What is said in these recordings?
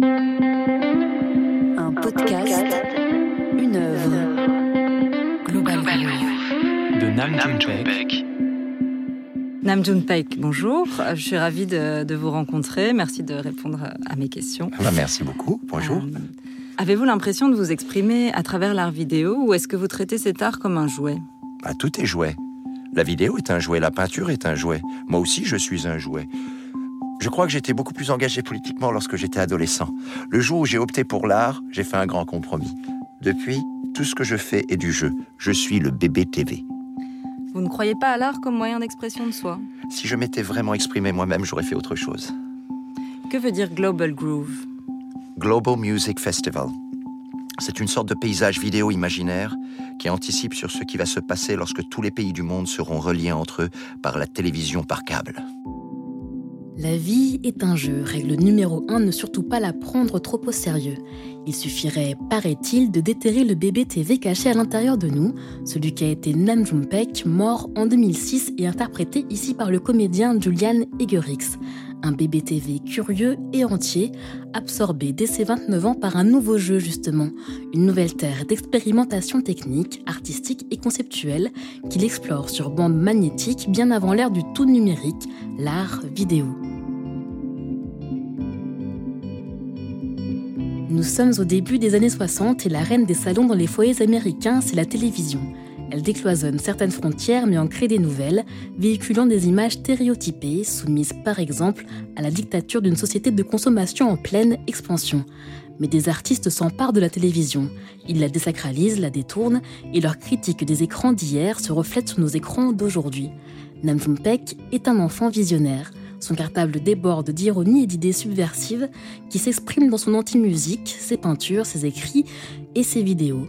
Un podcast, une œuvre. Global, de Nam June Paik. Nam June Paik, bonjour. Je suis ravie de, de, vous rencontrer. Merci de répondre à mes questions. Ah bah, merci beaucoup. Bonjour. Euh, Avez-vous l'impression de vous exprimer à travers l'art vidéo ou est-ce que vous traitez cet art comme un jouet? Bah, Tout est jouet. La vidéo est un jouet, la peinture est un jouet. Moi aussi, je suis un jouet. Je crois que j'étais beaucoup plus engagé politiquement lorsque j'étais adolescent. Le jour où j'ai opté pour l'art, j'ai fait un grand compromis. Depuis, tout ce que je fais est du jeu. Je suis le bébé TV. Vous ne croyez pas à l'art comme moyen d'expression de soi? Si je m'étais vraiment exprimé moi-même, j'aurais fait autre chose. Que veut dire Global Groove? Global Music Festival. C'est une sorte de paysage vidéo imaginaire qui anticipe sur ce qui va se passer lorsque tous les pays du monde seront reliés entre eux par la télévision par câble. La vie est un jeu. Règle numéro 1, ne surtout pas la prendre trop au sérieux. Il suffirait, paraît-il, de déterrer le bébé TV caché à l'intérieur de nous, celui qui a été Nam June Paik, mort en 2006 et interprété ici par le comédien Julian Egerix. Un bébé TV curieux et entier, absorbé dès ses 29 ans par un nouveau jeu justement, une nouvelle terre d'expérimentation technique, artistique et conceptuelle qu'il explore sur bande magnétique bien avant l'ère du tout numérique, l'art vidéo. Nous sommes au début des années 60 et la reine des salons dans les foyers américains, c'est la télévision. Elle décloisonne certaines frontières mais en crée des nouvelles, véhiculant des images stéréotypées, soumises par exemple à la dictature d'une société de consommation en pleine expansion. Mais des artistes s'emparent de la télévision. Ils la désacralisent, la détournent, et leur critique des écrans d'hier se reflète sur nos écrans d'aujourd'hui. Nam Paik est un enfant visionnaire. Son cartable déborde d'ironie et d'idées subversives qui s'expriment dans son anti-musique, ses peintures, ses écrits et ses vidéos.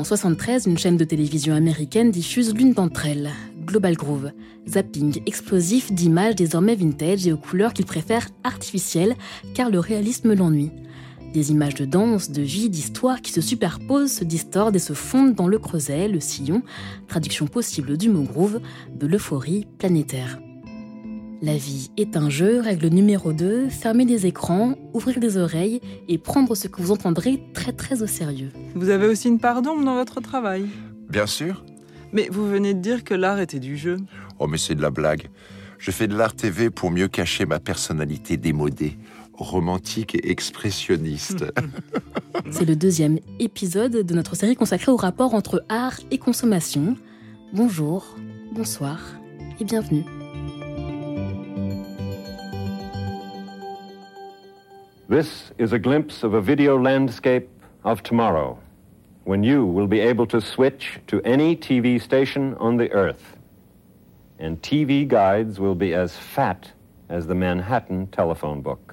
En 73, une chaîne de télévision américaine diffuse l'une d'entre elles, Global Groove, zapping explosif d'images désormais vintage et aux couleurs qu'il préfère artificielles car le réalisme l'ennuie. Des images de danse, de vie, d'histoire qui se superposent, se distordent et se fondent dans le creuset, le sillon, traduction possible du mot groove, de l'euphorie planétaire. La vie est un jeu, règle numéro 2, fermer les écrans, ouvrir les oreilles et prendre ce que vous entendrez très très au sérieux. Vous avez aussi une part d'ombre dans votre travail Bien sûr. Mais vous venez de dire que l'art était du jeu. Oh mais c'est de la blague. Je fais de l'art TV pour mieux cacher ma personnalité démodée, romantique et expressionniste. c'est le deuxième épisode de notre série consacrée au rapport entre art et consommation. Bonjour, bonsoir et bienvenue. This is a glimpse of a video landscape of tomorrow, when you will be able to switch to any TV station on the earth. And TV guides will be as fat as the Manhattan telephone book.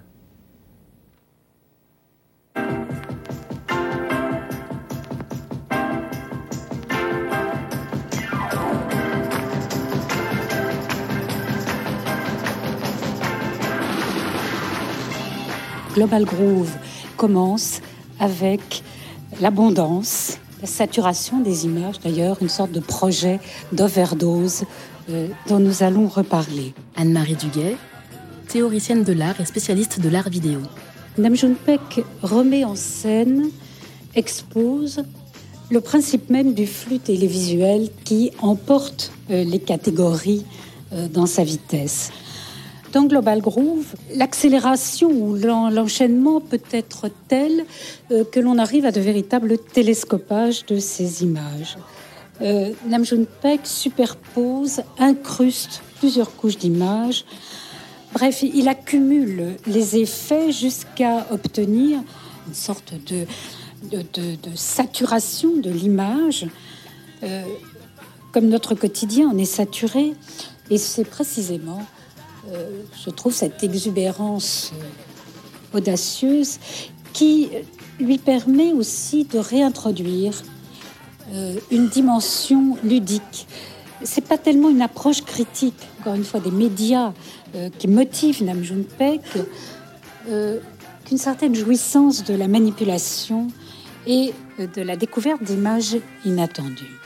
Global Groove commence avec l'abondance, la saturation des images, d'ailleurs une sorte de projet d'overdose euh, dont nous allons reparler. Anne-Marie Duguet, théoricienne de l'art et spécialiste de l'art vidéo. Nam Paik remet en scène, expose le principe même du flux télévisuel qui emporte euh, les catégories euh, dans sa vitesse. Dans Global Groove, l'accélération ou l'enchaînement peut être tel euh, que l'on arrive à de véritables télescopages de ces images. Euh, Paik superpose, incruste plusieurs couches d'images. Bref, il accumule les effets jusqu'à obtenir une sorte de, de, saturation de l'image. Euh, comme notre quotidien en est saturé, et c'est précisément euh, je trouve, cette exubérance euh, audacieuse qui lui permet aussi de réintroduire euh, une dimension ludique. C'est pas tellement une approche critique, encore une fois, des médias qui motivent Nam June qu'une certaine jouissance de la manipulation et de la découverte d'images inattendues.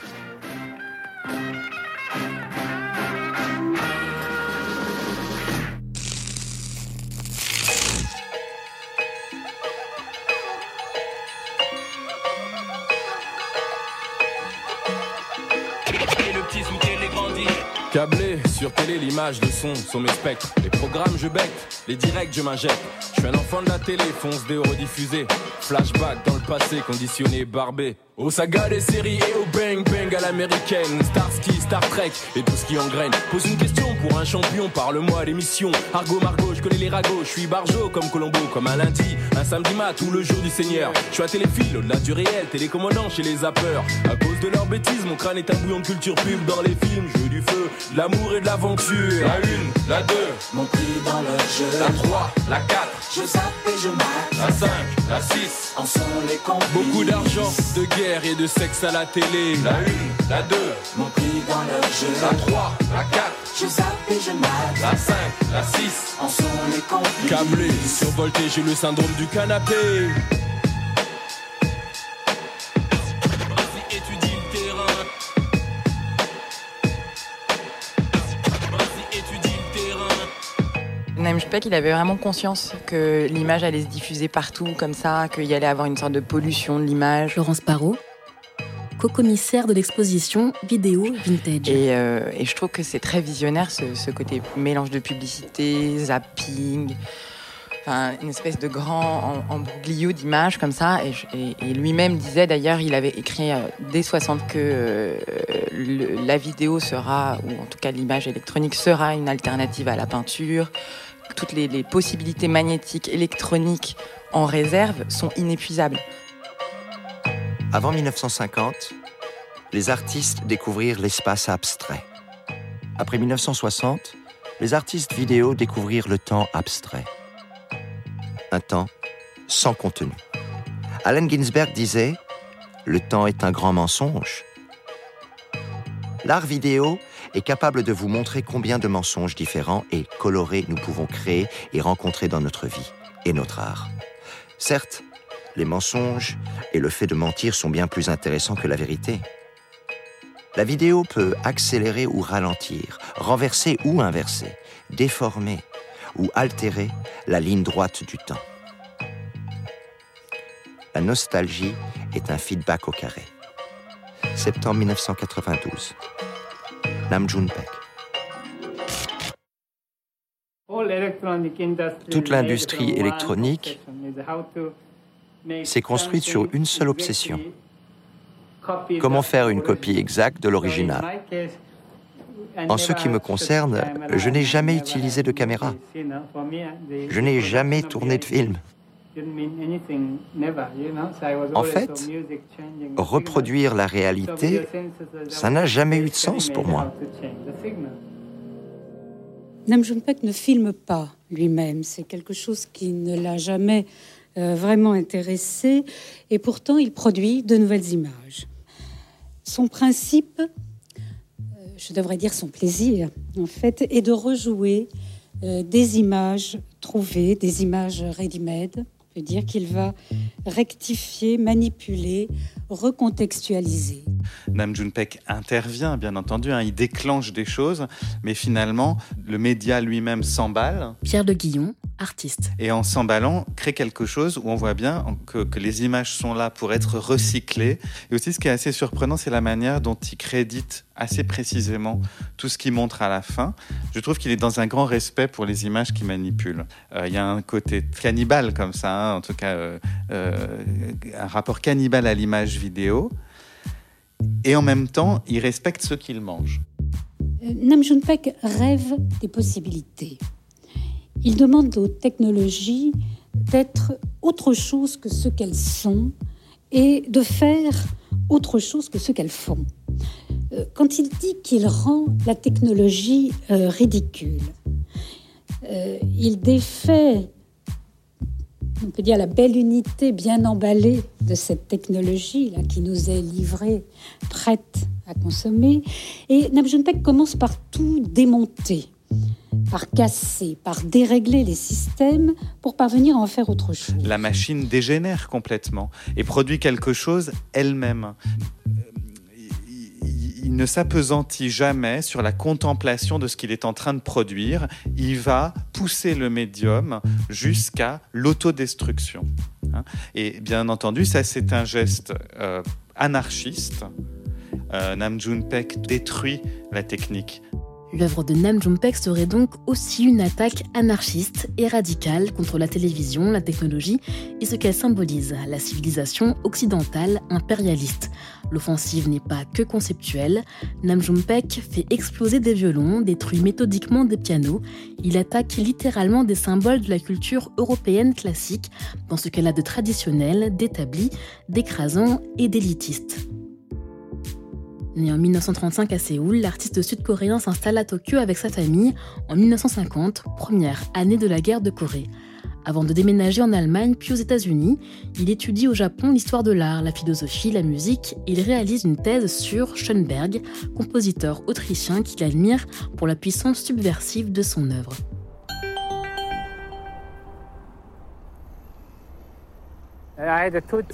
L'image, le son sont mes spectres. Les programmes, je bec, les directs, je m'injecte. Je suis un enfant de la télé, fonce des rediffusés. Flashback dans le passé, conditionné, barbé. Au saga des séries et au bang bang à l'américaine. Starsky, Star Trek et tout ce qui engraine. Pose une question pour un champion, parle-moi d'émission. Argo Margot, je connais les ragots, je suis barjo comme Colombo, comme un lundi, un samedi mat ou le jour du Seigneur. Je suis à téléphile, au-delà du réel, télécommandant chez les zappeurs. À cause de leurs bêtises, mon crâne est un bouillon de culture pub dans les films. Jeu du feu, de l'amour et de l'aventure. La une, la deux, Mon prix dans leur jeu. la trois, la quatre, Je zappe et je mate. la cinq, la six. En sont les complices. Beaucoup d'argent, de guerre et de sexe à la télé. La une, la deux, Mon prix dans leur jeu. la trois, la quatre, Je zappe et je mate. la cinq, la six. En sont les complices. Câblé, survolté, j'ai le syndrome du canapé. Vas-y, étudie le terrain. Vas-y, étudie le terrain. Naim Speck, il avait vraiment conscience que l'image allait se diffuser partout comme ça, qu'il y allait avoir une sorte de pollution de l'image. Florence Parot, co-commissaire de l'exposition Vidéo Vintage. Et, euh, et je trouve que c'est très visionnaire ce, côté mélange de publicité, zapping, une espèce de grand em- embrouglio d'images comme ça. Et, lui-même disait d'ailleurs, il avait écrit euh, dès 60 que euh, la vidéo sera, ou en tout cas l'image électronique sera une alternative à la peinture. Toutes les, les possibilités magnétiques, électroniques en réserve sont inépuisables. Avant 1950, les artistes découvrirent l'espace abstrait. Après 1960, les artistes vidéo découvrirent le temps abstrait. Un temps sans contenu. Allen Ginsberg disait Le temps est un grand mensonge. L'art vidéo est capable de vous montrer combien de mensonges différents et colorés nous pouvons créer et rencontrer dans notre vie et notre art. Certes, les mensonges et le fait de mentir sont bien plus intéressants que la vérité. La vidéo peut accélérer ou ralentir, renverser ou inverser, déformer ou altérer la ligne droite du temps. La nostalgie est un feedback au carré. Septembre 1992. Nam June Paik. Toute l'industrie électronique s'est construite sur une seule obsession. Comment faire une copie exacte de l'original En ce qui me concerne, je n'ai jamais utilisé de caméra. Je n'ai jamais tourné de film. En fait, reproduire la réalité, ça n'a jamais eu de sens pour moi. Nam June ne filme pas lui-même. C'est quelque chose qui ne l'a jamais vraiment intéressé. Et pourtant, il produit de nouvelles images. Son principe, euh, je devrais dire son plaisir, en fait, est de rejouer euh, des images trouvées, des images ready-made. Je veux dire qu'il va rectifier, manipuler, recontextualiser. Nam June Paik intervient, bien entendu, hein, il déclenche des choses, mais finalement, le média lui-même s'emballe. Pierre de Guillon, artiste. Et en s'emballant, crée quelque chose où on voit bien que, que, les images sont là pour être recyclées. Et aussi, ce qui est assez surprenant, c'est la manière dont il crédite assez précisément tout ce qu'il montre à la fin. Je trouve qu'il est dans un grand respect pour les images qu'il manipule. Euh, il y a un côté cannibale comme ça, hein, en tout cas, euh, euh, un rapport cannibale à l'image Et en même temps, il respecte ce qu'il mange. Nam June rêve des possibilités. Il demande aux technologies d'être autre chose que ce qu'elles sont et de faire autre chose que ce qu'elles font. Quand il dit qu'il rend la technologie euh, ridicule, euh, il défait, on peut dire, la belle unité bien emballée de cette technologie là, qui nous est livrée, prête à consommer. Et Paik commence par tout démonter par casser, par dérégler les systèmes pour parvenir à en faire autre chose. La machine dégénère complètement et produit quelque chose elle-même. Il ne s'apesantit jamais sur la contemplation de ce qu'il est en train de produire. Il va pousser le médium jusqu'à l'autodestruction. Et bien entendu, ça c'est un geste euh, anarchiste. Euh, Nam June Paik détruit la technique L'œuvre de Nam June-paik serait donc aussi une attaque anarchiste et radicale contre la télévision, la technologie et ce qu'elle symbolise, la civilisation occidentale impérialiste. L'offensive n'est pas que conceptuelle. Nam June-paik fait exploser des violons, détruit méthodiquement des pianos. Il attaque littéralement des symboles de la culture européenne classique dans ce qu'elle a de traditionnel, d'établi, d'écrasant et d'élitiste. Né en 1935 à Séoul, l'artiste sud-coréen s'installe à Tokyo avec sa famille en 1950, première année de la guerre de Corée. Avant de déménager en Allemagne puis aux États-Unis, il étudie au Japon l'histoire de l'art, la philosophie, la musique et il réalise une thèse sur Schoenberg, compositeur autrichien qu'il admire pour la puissance subversive de son œuvre.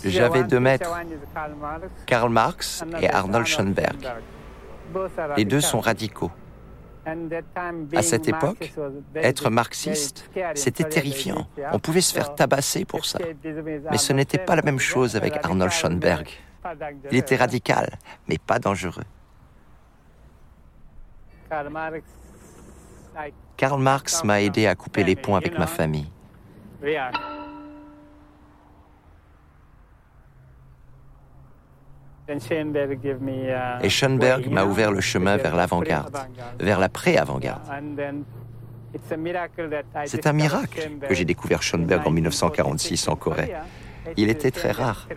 J'avais deux maîtres, Karl Marx et Arnold Schoenberg. Les deux sont radicaux. À cette époque, être marxiste, c'était terrifiant. On pouvait se faire tabasser pour ça. Mais ce n'était pas la même chose avec Arnold Schoenberg. Il était radical, mais pas dangereux. Karl Marx m'a aidé à couper les ponts avec ma famille. Et Schoenberg m'a ouvert le chemin vers l'avant-garde, vers la pré-avant-garde. C'est un miracle que j'ai découvert Schoenberg en 1946 en Corée. Il était très rare.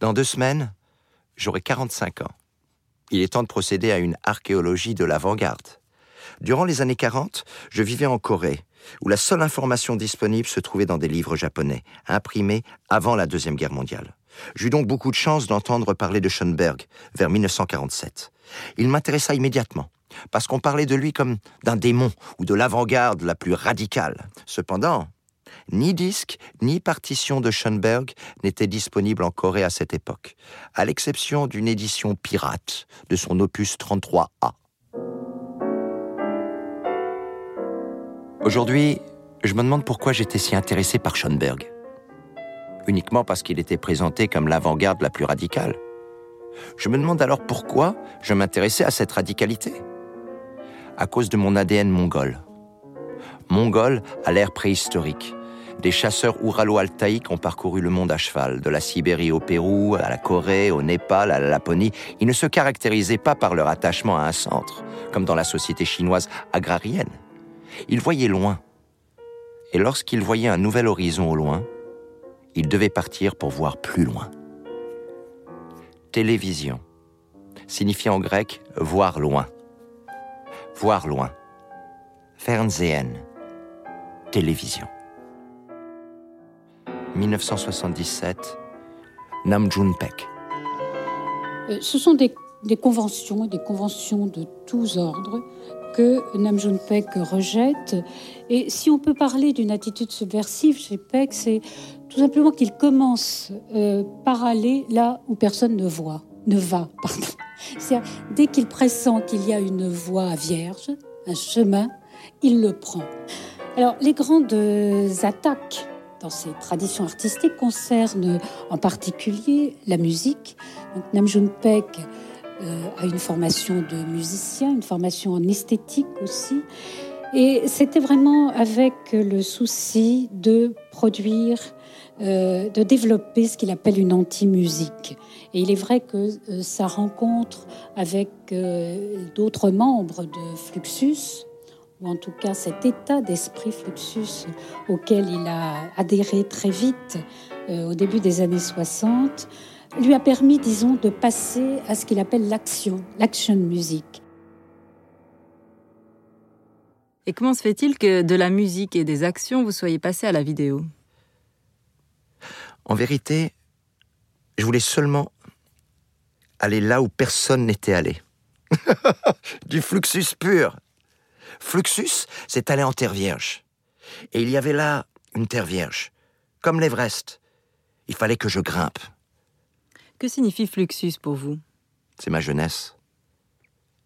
Dans deux semaines, j'aurai 45 ans. Il est temps de procéder à une archéologie de l'avant-garde. Durant les années 40, je vivais en Corée, où la seule information disponible se trouvait dans des livres japonais, imprimés avant la Deuxième Guerre mondiale. J'eus donc beaucoup de chance d'entendre parler de Schoenberg vers 1947. Il m'intéressa immédiatement, parce qu'on parlait de lui comme d'un démon ou de l'avant-garde la plus radicale. Cependant, ni disque ni partition de Schoenberg n'étaient disponibles en Corée à cette époque, à l'exception d'une édition pirate de son opus 33A. Aujourd'hui, je me demande pourquoi j'étais si intéressé par Schoenberg. Uniquement parce qu'il était présenté comme l'avant-garde la plus radicale. Je me demande alors pourquoi je m'intéressais à cette radicalité. À cause de mon ADN mongol. Mongol à l'ère préhistorique. Des chasseurs ouralo-altaïques ont parcouru le monde à cheval, de la Sibérie au Pérou, à la Corée, au Népal, à la Laponie. Ils ne se caractérisaient pas par leur attachement à un centre, comme dans la société chinoise agrarienne. Il voyait loin. Et lorsqu'il voyait un nouvel horizon au loin, il devait partir pour voir plus loin. Télévision signifie en grec voir loin. Voir loin. Fernsehen. Télévision. 1977. Namjoon Paik. Euh, Ce sont des, des conventions, des conventions de tous ordres que Nam June Paik rejette. Et si on peut parler d'une attitude subversive chez Paik, c'est tout simplement qu'il commence euh, par aller là où personne ne voit, ne va, pardon. C'est-à-dire, dès qu'il pressent qu'il y a une voie vierge, un chemin, il le prend. Alors, les grandes attaques dans ces traditions artistiques concernent en particulier la musique. Donc, Nam June Euh, a une formation de musicien, une formation en esthétique aussi. Et c'était vraiment avec le souci de produire, euh, de développer ce qu'il appelle une anti-musique. Et il est vrai que euh, sa rencontre avec d'autres membres de Fluxus, ou en tout cas cet état d'esprit Fluxus auquel il a adhéré très vite au début des années 60, lui a permis, disons, de passer à ce qu'il appelle l'action, l'action music. Et comment se fait-il que de la musique et des actions, vous soyez passé à la vidéo? En vérité, je voulais seulement aller là où personne n'était allé. du fluxus pur. Fluxus, c'est aller en terre vierge. Et il y avait là une terre vierge, comme l'Everest. Il fallait que je grimpe. Que signifie Fluxus pour vous? C'est ma jeunesse,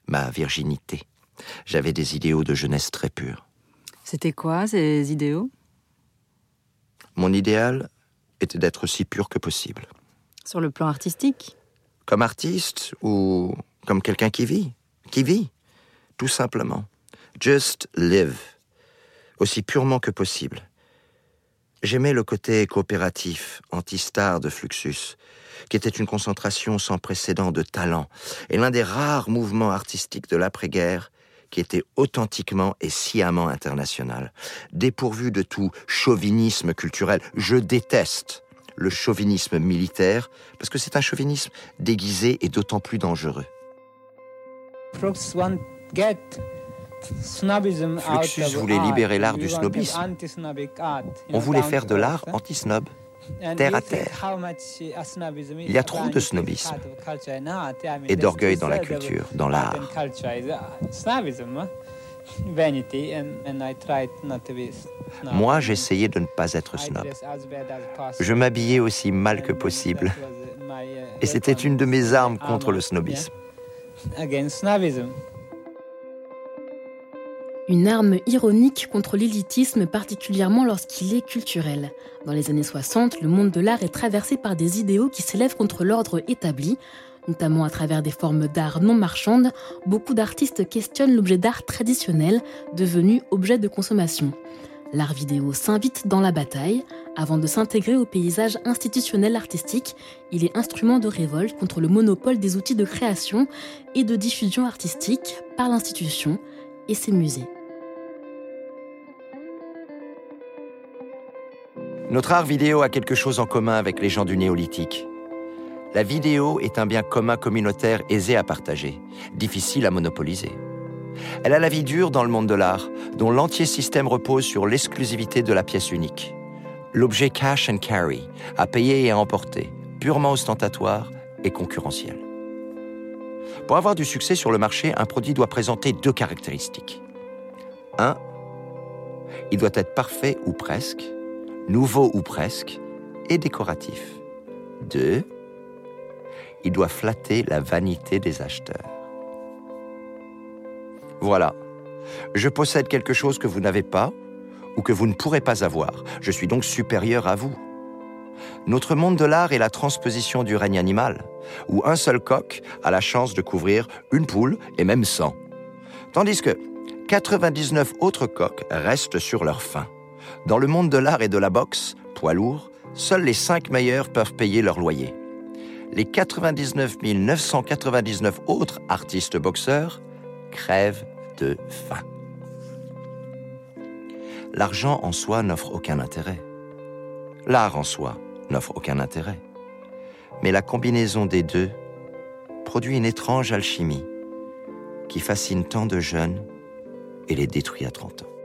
ma virginité. J'avais des idéaux de jeunesse très purs. C'était quoi ces idéaux? Mon idéal était d'être aussi pur que possible. Sur le plan artistique? Comme artiste ou comme quelqu'un qui vit Qui vit, tout simplement. Just live. Aussi purement que possible. J'aimais le côté coopératif, anti-star de Fluxus, qui était une concentration sans précédent de talent, et l'un des rares mouvements artistiques de l'après-guerre qui était authentiquement et sciemment international, dépourvu de tout chauvinisme culturel. Je déteste le chauvinisme militaire, parce que c'est un chauvinisme déguisé et d'autant plus dangereux. Fluxus voulait libérer l'art du snobisme. On voulait faire de l'art anti-snob, terre à terre. Il y a trop de snobisme et d'orgueil dans la culture, dans l'art. Moi, j'essayais de ne pas être snob. Je m'habillais aussi mal que possible. Et c'était une de mes armes contre le snobisme. Une arme ironique contre l'élitisme, particulièrement lorsqu'il est culturel. Dans les années 60, le monde de l'art est traversé par des idéaux qui s'élèvent contre l'ordre établi. Notamment à travers des formes d'art non marchandes, beaucoup d'artistes questionnent l'objet d'art traditionnel, devenu objet de consommation. L'art vidéo s'invite dans la bataille. Avant de s'intégrer au paysage institutionnel artistique, il est instrument de révolte contre le monopole des outils de création et de diffusion artistique par l'institution et ses musées. Notre art vidéo a quelque chose en commun avec les gens du néolithique. La vidéo est un bien commun communautaire aisé à partager, difficile à monopoliser. Elle a la vie dure dans le monde de l'art, dont l'entier système repose sur l'exclusivité de la pièce unique. L'objet cash and carry, à payer et à emporter, purement ostentatoire et concurrentiel. Pour avoir du succès sur le marché, un produit doit présenter deux caractéristiques. Un, il doit être parfait ou presque, nouveau ou presque, et décoratif. 2. Il doit flatter la vanité des acheteurs. Voilà. Je possède quelque chose que vous n'avez pas ou que vous ne pourrez pas avoir. Je suis donc supérieur à vous. Notre monde de l'art est la transposition du règne animal, où un seul coq a la chance de couvrir une poule et même 100. Tandis que 99 autres coqs restent sur leur faim. Dans le monde de l'art et de la boxe, poids lourd, seuls les 5 meilleurs peuvent payer leur loyer. Les 99 999 autres artistes boxeurs crèvent de faim. L'argent en soi n'offre aucun intérêt. L'art en soi n'offre aucun intérêt. Mais la combinaison des deux produit une étrange alchimie qui fascine tant de jeunes et les détruit à 30 ans.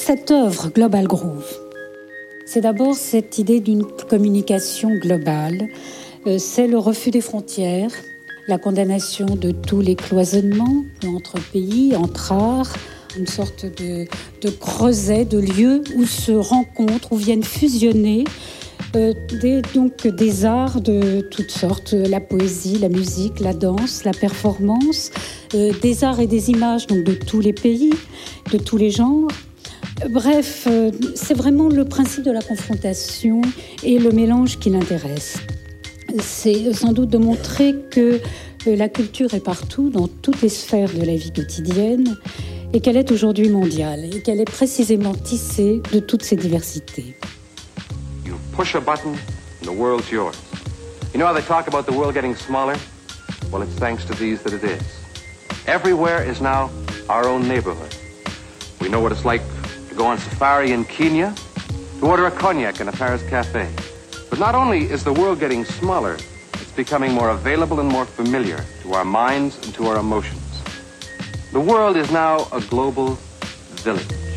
Cette œuvre Global Groove, c'est d'abord cette idée d'une communication globale, euh, c'est le refus des frontières, la condamnation de tous les cloisonnements entre pays, entre arts, une sorte de, creuset, de lieu où se rencontrent, où viennent fusionner euh, des, donc des arts de toutes sortes, la poésie, la musique, la danse, la performance, euh, des arts et des images donc de tous les pays, de tous les genres. Bref, euh, c'est vraiment le principe de la confrontation et le mélange qui l'intéresse. C'est sans doute de montrer que euh, la culture est partout, dans toutes les sphères de la vie quotidienne, et qu'elle est aujourd'hui mondiale, et qu'elle est précisément tissée de toutes ces diversités. Go on safari in Kenya, to order a cognac in a Paris cafe. But not only is the world getting smaller, it's becoming more available and more familiar to our minds and to our emotions. The world is now a global village.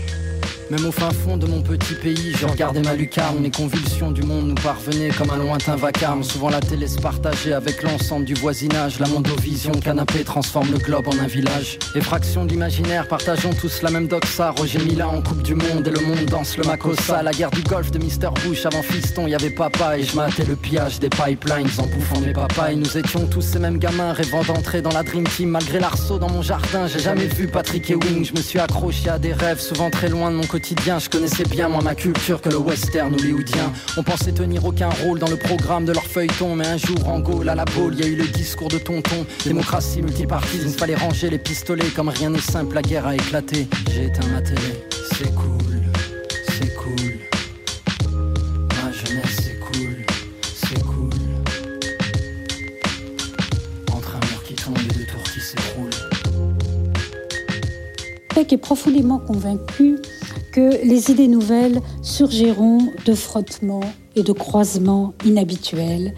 Même au fin fond de mon petit pays, je regardais ma lucarne. Les convulsions du monde nous parvenaient comme un lointain vacarme. Souvent la télé se partageait avec l'ensemble du voisinage. La mondovision canapé transforme le globe en un village. Effraction d'imaginaire, partageons tous la même doxa. Roger Mila en Coupe du Monde et le monde danse le makossa. La guerre du golf de Mr. Bush avant fiston, y avait papa et je matais le pillage des pipelines en bouffant mes papas. Nous étions tous ces mêmes gamins rêvant d'entrer dans la Dream Team. Malgré l'arceau dans mon jardin, j'ai jamais vu Patrick et Wing. Je me suis accroché à des rêves souvent très loin de mon quotidien. Je connaissais bien moi ma culture que le western hollywoodien. On pensait tenir aucun rôle dans le programme de leur feuilleton, mais un jour en Gaule à la boule, il y a eu le discours de tonton. Démocratie, multipartisme, fallait ranger les pistolets comme rien n'est simple, la guerre a éclaté. J'ai éteint ma télé, c'est cool, c'est cool. Entre un mur qui est profondément convaincu que les idées nouvelles surgiront de frottements et de croisements inhabituels,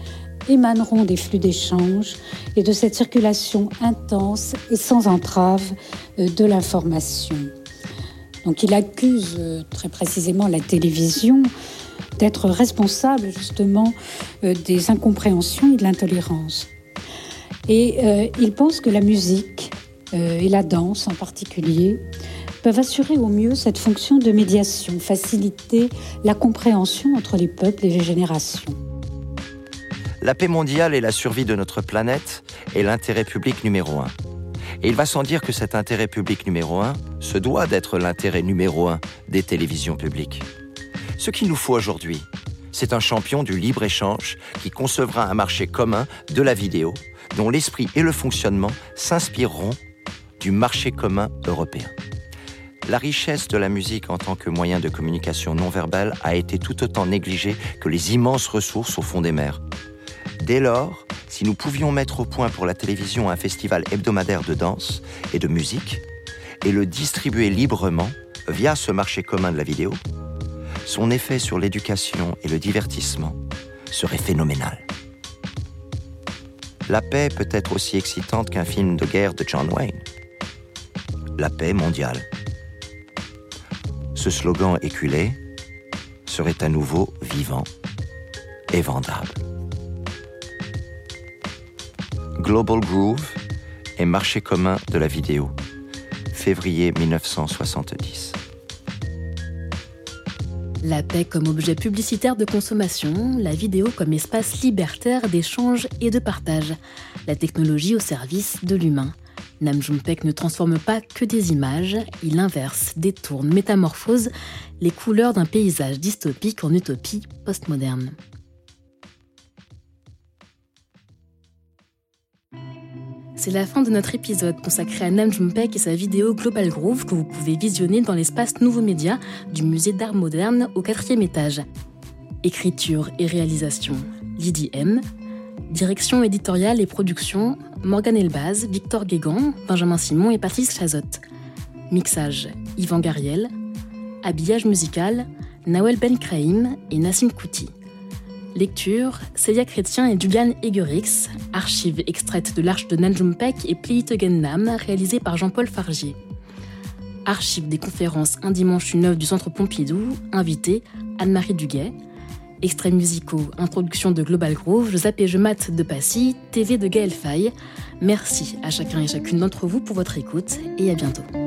émaneront des flux d'échanges et de cette circulation intense et sans entrave euh, de l'information. Donc il accuse euh, très précisément la télévision d'être responsable justement euh, des incompréhensions et de l'intolérance. Et il pense que la musique et la danse en particulier peuvent assurer au mieux cette fonction de médiation, faciliter la compréhension entre les peuples et les générations. La paix mondiale et la survie de notre planète est l'intérêt public numéro un. Et il va sans dire que cet intérêt public numéro un se doit d'être l'intérêt numéro un des télévisions publiques. Ce qu'il nous faut aujourd'hui, c'est un champion du libre-échange qui concevra un marché commun de la vidéo dont l'esprit et le fonctionnement s'inspireront du marché commun européen. La richesse de la musique en tant que moyen de communication non verbale a été tout autant négligée que les immenses ressources au fond des mers. Dès lors, si nous pouvions mettre au point pour la télévision un festival hebdomadaire de danse et de musique, et le distribuer librement via ce marché commun de la vidéo, son effet sur l'éducation et le divertissement serait phénoménal. La paix peut être aussi excitante qu'un film de guerre de John Wayne. La paix mondiale ce slogan éculé serait à nouveau vivant et vendable. Global Groove et marché commun de la vidéo, février 1970. La paix comme objet publicitaire de consommation, la vidéo comme espace libertaire d'échange et de partage, la technologie au service de l'humain. Nam June-paik ne transforme pas que des images, il inverse, détourne, métamorphose les couleurs d'un paysage dystopique en utopie postmoderne. C'est la fin de notre épisode consacré à Nam June-paik et sa vidéo Global Groove que vous pouvez visionner dans l'espace Nouveau Média du musée d'art moderne au quatrième étage. Écriture et réalisation, Lydie M. Direction éditoriale et production, Morgan Elbaz, Victor Guégan, Benjamin Simon et Patrice Chazot. Mixage, Yvan Gariel. Habillage musical, Nawel Ben Kraïm et Nassim Kouti. Lecture, Célia Chrétien et Julian Egerix. Archives extraites de l'Arche de Nanjumpek et Pleitogen Nam, réalisées par Jean-Paul Fargier. Archives des conférences Un dimanche une œuvre du Centre Pompidou. Invité, Anne-Marie Duguet. Extraits musicaux, introduction de Global Groove, Je zappe et je de Passy, TV de Gaël Faye. Merci à chacun et chacune d'entre vous pour votre écoute et à bientôt.